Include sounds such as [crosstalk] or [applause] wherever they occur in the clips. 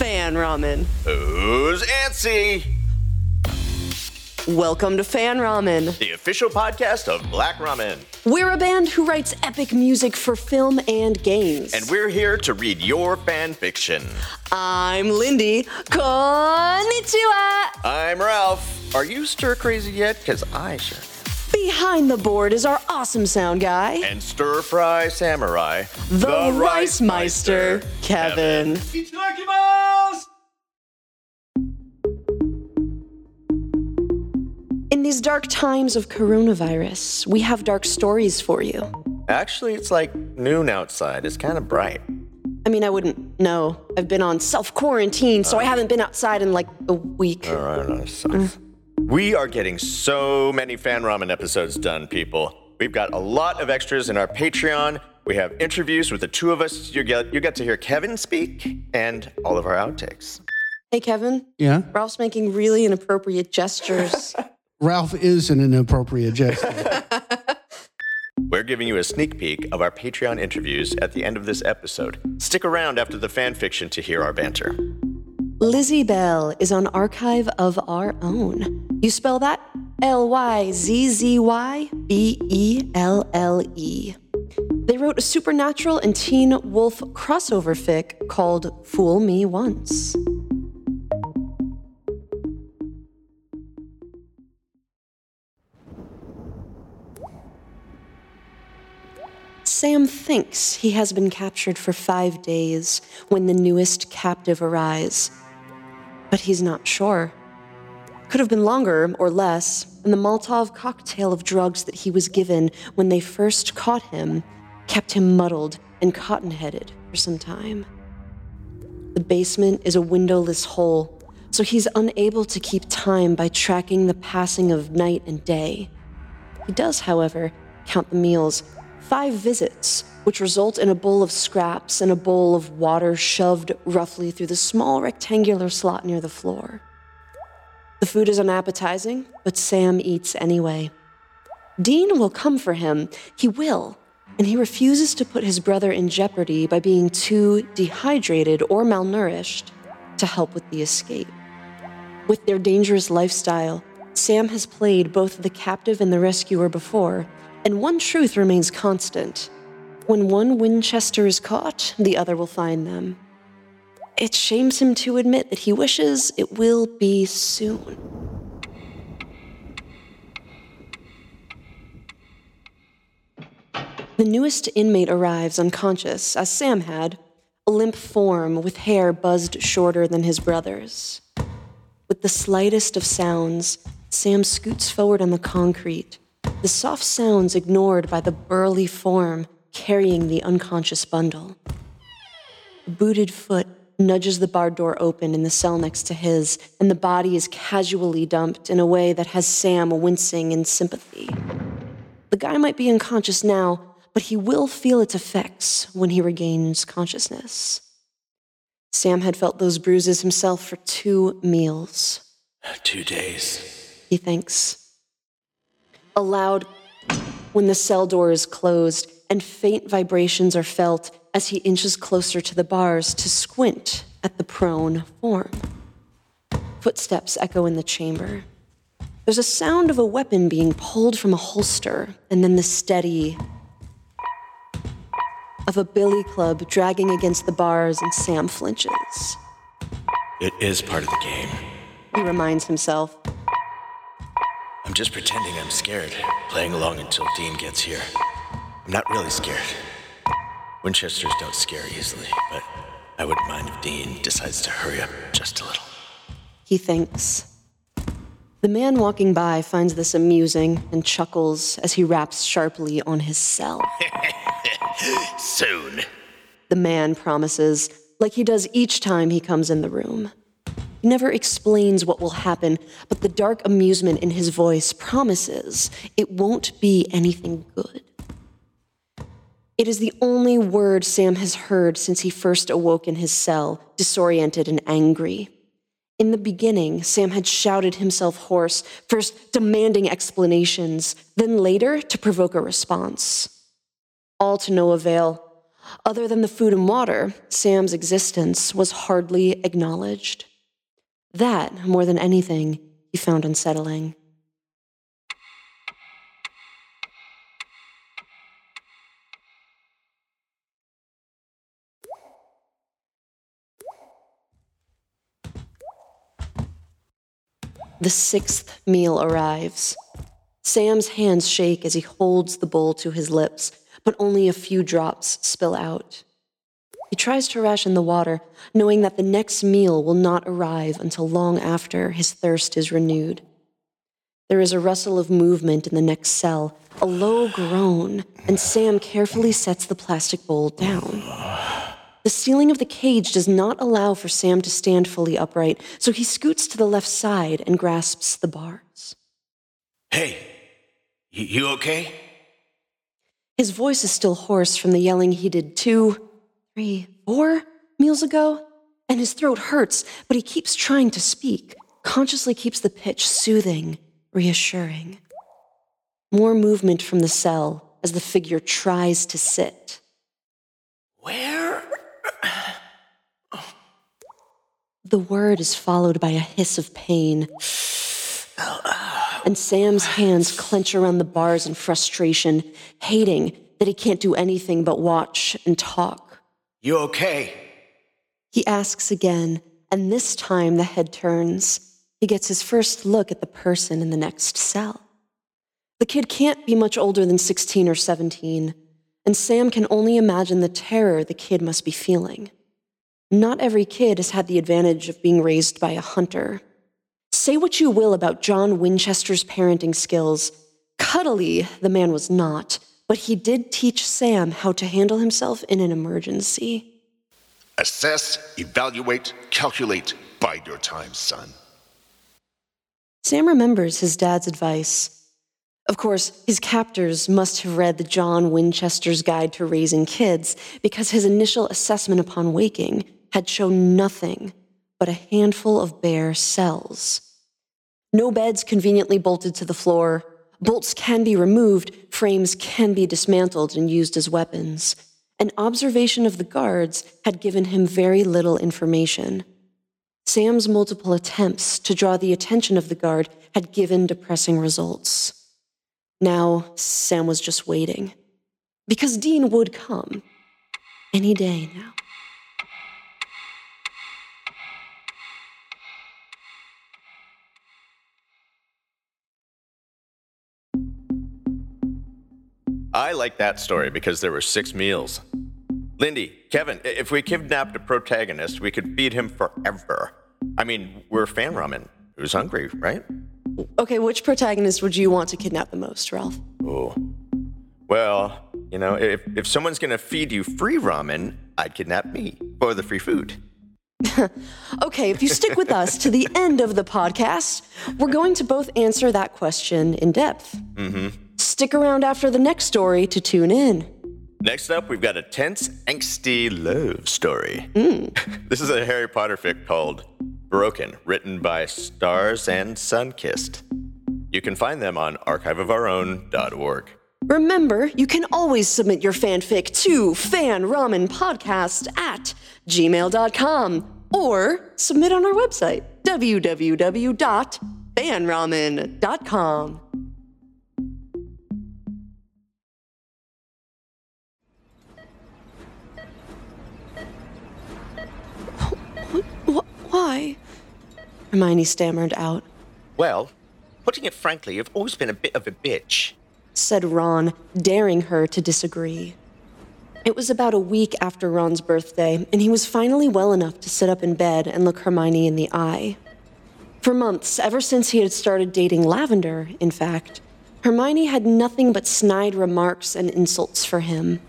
Fan Ramen. Who's antsy? Welcome to Fan Ramen. The official podcast of Black Ramen. We're a band who writes epic music for film and games. And we're here to read your fan fiction. I'm Lindy. Konnichiwa! I'm Ralph. Are you stir crazy yet? Because I sure. Behind the board is our awesome sound guy, And stir fry samurai. the, Rice Meister, Kevin. In these dark times of coronavirus, we have dark stories for you. Actually, it's like noon outside. It's kind of bright. I mean, I wouldn't know. I've been on self quarantine, so I haven't been outside in like a week. All right, all right, sucks. We are getting so many fan ramen episodes done, people. We've got a lot of extras in our Patreon. We have interviews with the two of us. You get you get to hear Kevin speak and all of our outtakes. Hey, Kevin. Yeah. Ralph's making really inappropriate gestures. [laughs] Ralph is an inappropriate gesture. [laughs] We're giving you a sneak peek of our Patreon interviews at the end of this episode. Stick around after the fan fiction to hear our banter. Lyzzybelle is on Archive of Our Own. You spell that? L Y Z Z Y B E L L E. They wrote a supernatural and teen wolf crossover fic called Fool Me Once. Sam thinks he has been captured for five days when the newest captive arrives. But he's not sure. Could have been longer or less, and the Molotov cocktail of drugs that he was given when they first caught him kept him muddled and cotton headed for some time. The basement is a windowless hole, so he's unable to keep time by tracking the passing of night and day. He does, however, count the meals five visits, which result in a bowl of scraps and a bowl of water shoved roughly through the small rectangular slot near the floor. The food is unappetizing, but Sam eats anyway. Dean will come for him. He will. And he refuses to put his brother in jeopardy by being too dehydrated or malnourished to help with the escape. With their dangerous lifestyle, Sam has played both the captive and the rescuer before, and one truth remains constant. When one Winchester is caught, the other will find them. It shames him to admit that he wishes it will be soon. The newest inmate arrives unconscious, as Sam had, a limp form with hair buzzed shorter than his brother's. With the slightest of sounds, Sam scoots forward on the concrete, the soft sounds ignored by the burly form carrying the unconscious bundle. A booted foot nudges the barred door open in the cell next to his, and the body is casually dumped in a way that has Sam wincing in sympathy. The guy might be unconscious now, but he will feel its effects when he regains consciousness. Sam had felt those bruises himself for two meals, Two days. he thinks. A loud when the cell door is closed and faint vibrations are felt as he inches closer to the bars to squint at the prone form. Footsteps echo in the chamber. There's a sound of a weapon being pulled from a holster, and then the steady of a billy club dragging against the bars, and Sam flinches. It is part of the game. He reminds himself. I'm just pretending I'm scared, playing along until Dean gets here. I'm not really scared. Winchesters don't scare easily, but I wouldn't mind if Dean decides to hurry up just a little. he thinks. The man walking by finds this amusing and chuckles as he raps sharply on his cell. [laughs] Soon. The man promises, like he does each time he comes in the room. Never explains what will happen, but the dark amusement in his voice promises it won't be anything good. It is the only word Sam has heard since he first awoke in his cell, disoriented and angry. In the beginning, Sam had shouted himself hoarse, first demanding explanations, then later to provoke a response. All to no avail. Other than the food and water, Sam's existence was hardly acknowledged. That, more than anything, he found unsettling. The sixth meal arrives. Sam's hands shake as he holds the bowl to his lips, but only a few drops spill out. He tries to ration the water, knowing that the next meal will not arrive until long after his thirst is renewed. There is a rustle of movement in the next cell, a low groan, and Sam carefully sets the plastic bowl down. The ceiling of the cage does not allow for Sam to stand fully upright, so he scoots to the left side and grasps the bars. Hey, you, you okay? His voice is still hoarse from the yelling he did two, three, four meals ago, and his throat hurts, but he keeps trying to speak, consciously keeps the pitch soothing, reassuring. More movement from the cell as the figure tries to sit. Where? The word is followed by a hiss of pain. And Sam's hands clench around the bars in frustration, hating that he can't do anything but watch and talk. You okay? He asks again, and this time the head turns. He gets his first look at the person in the next cell. The kid can't be much older than 16 or 17, and Sam can only imagine the terror the kid must be feeling. Not every kid has had the advantage of being raised by a hunter. Say what you will about John Winchester's parenting skills. Cuddly, the man was not, but he did teach Sam how to handle himself in an emergency. Assess, evaluate, calculate, bide your time, son. Sam remembers his dad's advice. Of course, his captors must have read the John Winchester's Guide to Raising Kids because his initial assessment upon waking had shown nothing but a handful of bare cells. No beds conveniently bolted to the floor. Bolts can be removed, frames can be dismantled and used as weapons. An observation of the guards had given him very little information. Sam's multiple attempts to draw the attention of the guard had given depressing results. Now, Sam was just waiting. Because Dean would come. Any day now. I like that story because there were six meals. Lindy, Kevin, if we kidnapped a protagonist, we could feed him forever. I mean, we're fan ramen. Who's hungry, right? Okay, which protagonist would you want to kidnap the most, Ralph? Oh. Well, you know, if, if someone's gonna feed you free ramen, I'd kidnap me for the free food. [laughs] Okay, if you stick with us to the end of the podcast, we're going to both answer that question in depth. Mm-hmm. Stick around after the next story to tune in. Next up, we've got a tense, angsty love story. Mm. [laughs] this is a Harry Potter fic called Broken, written by Stars and Sunkissed. You can find them on archiveofourown.org. Remember, you can always submit your fanfic to fanramenpodcast at gmail.com or submit on our website, www.fanramen.com. Hermione stammered out. Well, putting it frankly, you've always been a bit of a bitch. said Ron, daring her to disagree. It was about a week after Ron's birthday, and he was finally well enough to sit up in bed and look Hermione in the eye. For months, ever since he had started dating Lavender, in fact, Hermione had nothing but snide remarks and insults for him.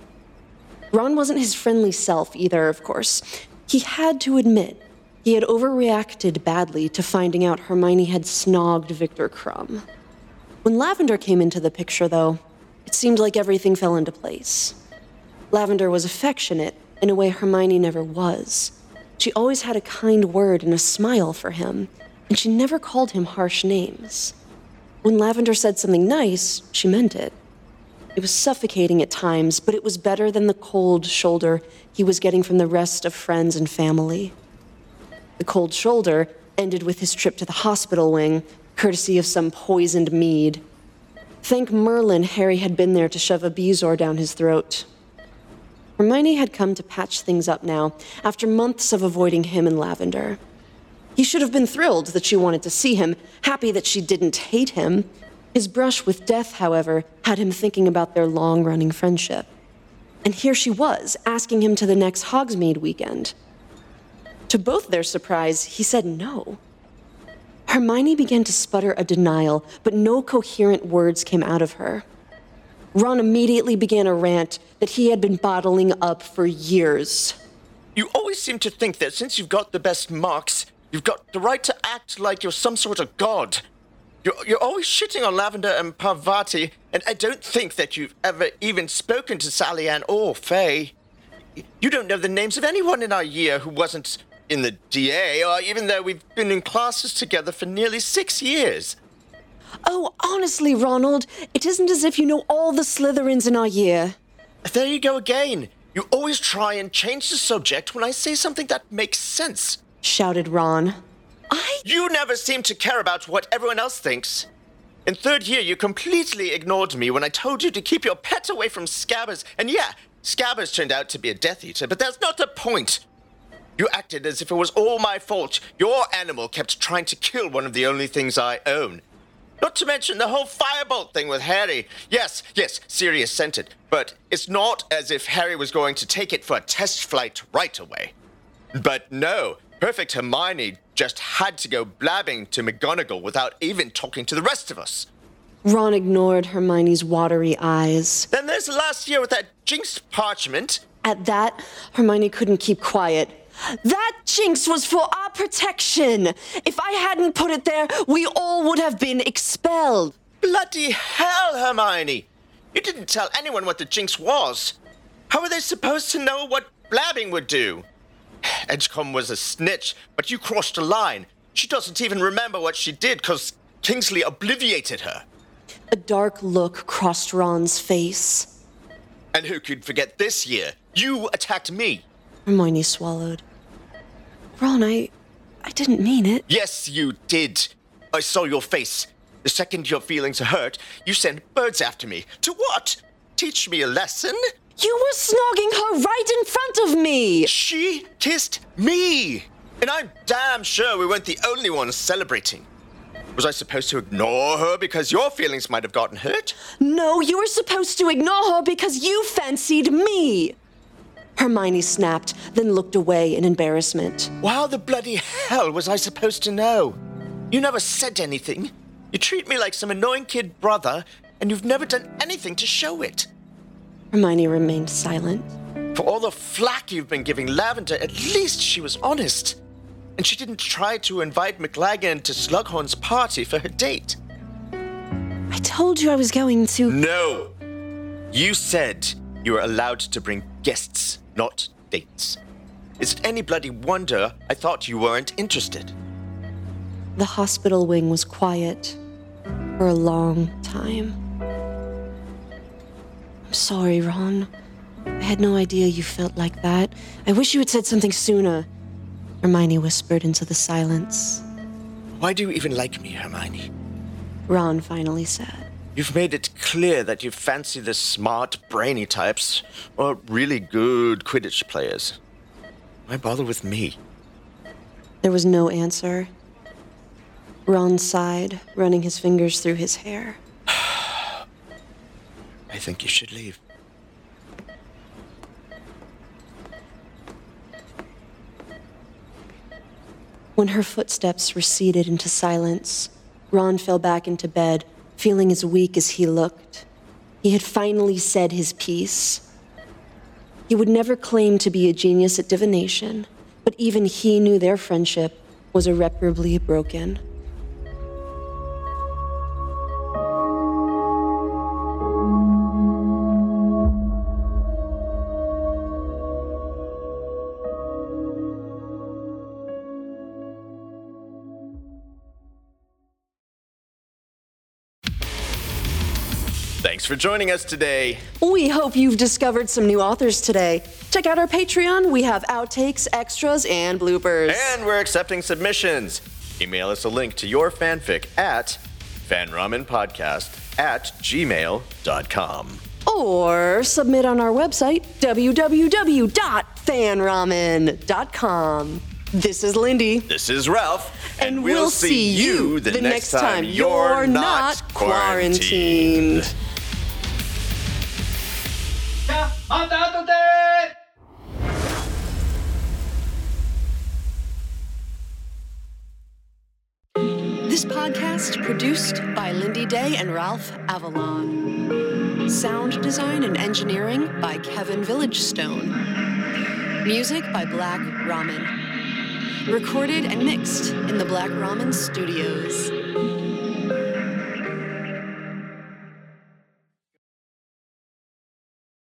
Ron wasn't his friendly self either, of course. He had to admit he had overreacted badly to finding out Hermione had snogged Viktor Krum. When Lavender came into the picture, though, it seemed like everything fell into place. Lavender was affectionate in a way Hermione never was. She always had a kind word and a smile for him, and she never called him harsh names. When Lavender said something nice, she meant it. It was suffocating at times, but it was better than the cold shoulder he was getting from the rest of friends and family. The cold shoulder ended with his trip to the hospital wing, courtesy of some poisoned mead. Thank Merlin Harry had been there to shove a bezoar down his throat. Hermione had come to patch things up now, after months of avoiding him and Lavender. He should have been thrilled that she wanted to see him, happy that she didn't hate him. His brush with death, however, had him thinking about their long running friendship. And here she was, asking him to the next Hogsmeade weekend. To both their surprise, he said no. Hermione began to sputter a denial, but no coherent words came out of her. Ron immediately began a rant that he had been bottling up for years. You always seem to think that since you've got the best marks, you've got the right to act like you're some sort of god. You're, you're always shitting on Lavender and Parvati, and I don't think that you've ever even spoken to Sally-Anne or Faye. You don't know the names of anyone in our year who wasn't in the DA, or uh, even though we've been in classes together for nearly six years. Oh, honestly, Ronald, it isn't as if you know all the Slytherins in our year. There you go again. You always try and change the subject when I say something that makes sense. Shouted Ron. I. You never seem to care about what everyone else thinks. In third year, you completely ignored me when I told you to keep your pet away from Scabbers. And yeah, Scabbers turned out to be a Death Eater, but that's not the point. You acted as if it was all my fault. Your animal kept trying to kill one of the only things I own. Not to mention the whole firebolt thing with Harry. Yes, yes, Sirius sent it, but it's not as if Harry was going to take it for a test flight right away. But no, Perfect Hermione just had to go blabbing to McGonagall without even talking to the rest of us. Ron ignored Hermione's watery eyes. Then there's last year with that jinx parchment. At that, Hermione couldn't keep quiet. That jinx was for our protection. If I hadn't put it there, we all would have been expelled. Bloody hell, Hermione! You didn't tell anyone what the jinx was. How were they supposed to know what blabbing would do? Edgecombe was a snitch, but you crossed a line. She doesn't even remember what she did because Kingsley obliviated her. A dark look crossed Ron's face. And who could forget this year? You attacked me. Hermione swallowed. Ron, I. I didn't mean it. Yes, you did. I saw your face. The second your feelings hurt, you sent birds after me. To what? Teach me a lesson? You were snogging her right in front of me! She kissed me! And I'm damn sure we weren't the only ones celebrating. Was I supposed to ignore her because your feelings might have gotten hurt? No, you were supposed to ignore her because you fancied me! Hermione snapped, then looked away in embarrassment. How the bloody hell was I supposed to know? You never said anything. You treat me like some annoying kid brother, and you've never done anything to show it. Hermione remained silent. For all the flack you've been giving Lavender, at least she was honest. And she didn't try to invite McLaggen to Slughorn's party for her date. I told you I was going to. No! You said you were allowed to bring guests, not dates. Is it any bloody wonder I thought you weren't interested? The hospital wing was quiet for a long time. I'm sorry, Ron. I had no idea you felt like that. I wish you had said something sooner. Hermione whispered into the silence. Why do you even like me, Hermione? Ron finally said. You've made it clear that you fancy the smart, brainy types, or really good Quidditch players. Why bother with me? There was no answer. Ron sighed, running his fingers through his hair. [sighs] I think you should leave. When her footsteps receded into silence, Ron fell back into bed, feeling as weak as he looked. He had finally said his piece. He would never claim to be a genius at divination, but even he knew their friendship was irreparably broken. For joining us today. We hope you've discovered some new authors today. Check out our Patreon. We have outtakes, extras, and bloopers. And we're accepting submissions. Email us a link to your fanfic at fanramenpodcast at gmail.com. or submit on our website, www.fanramen.com. This is Lindy. This is Ralph, And, we'll, see you the next time you're not quarantined. This podcast produced by Lindy Day and Ralph Avalon. Sound design and engineering by Kevin Villagestone. Music by Black Ramen. Recorded and mixed in the Black Ramen Studios.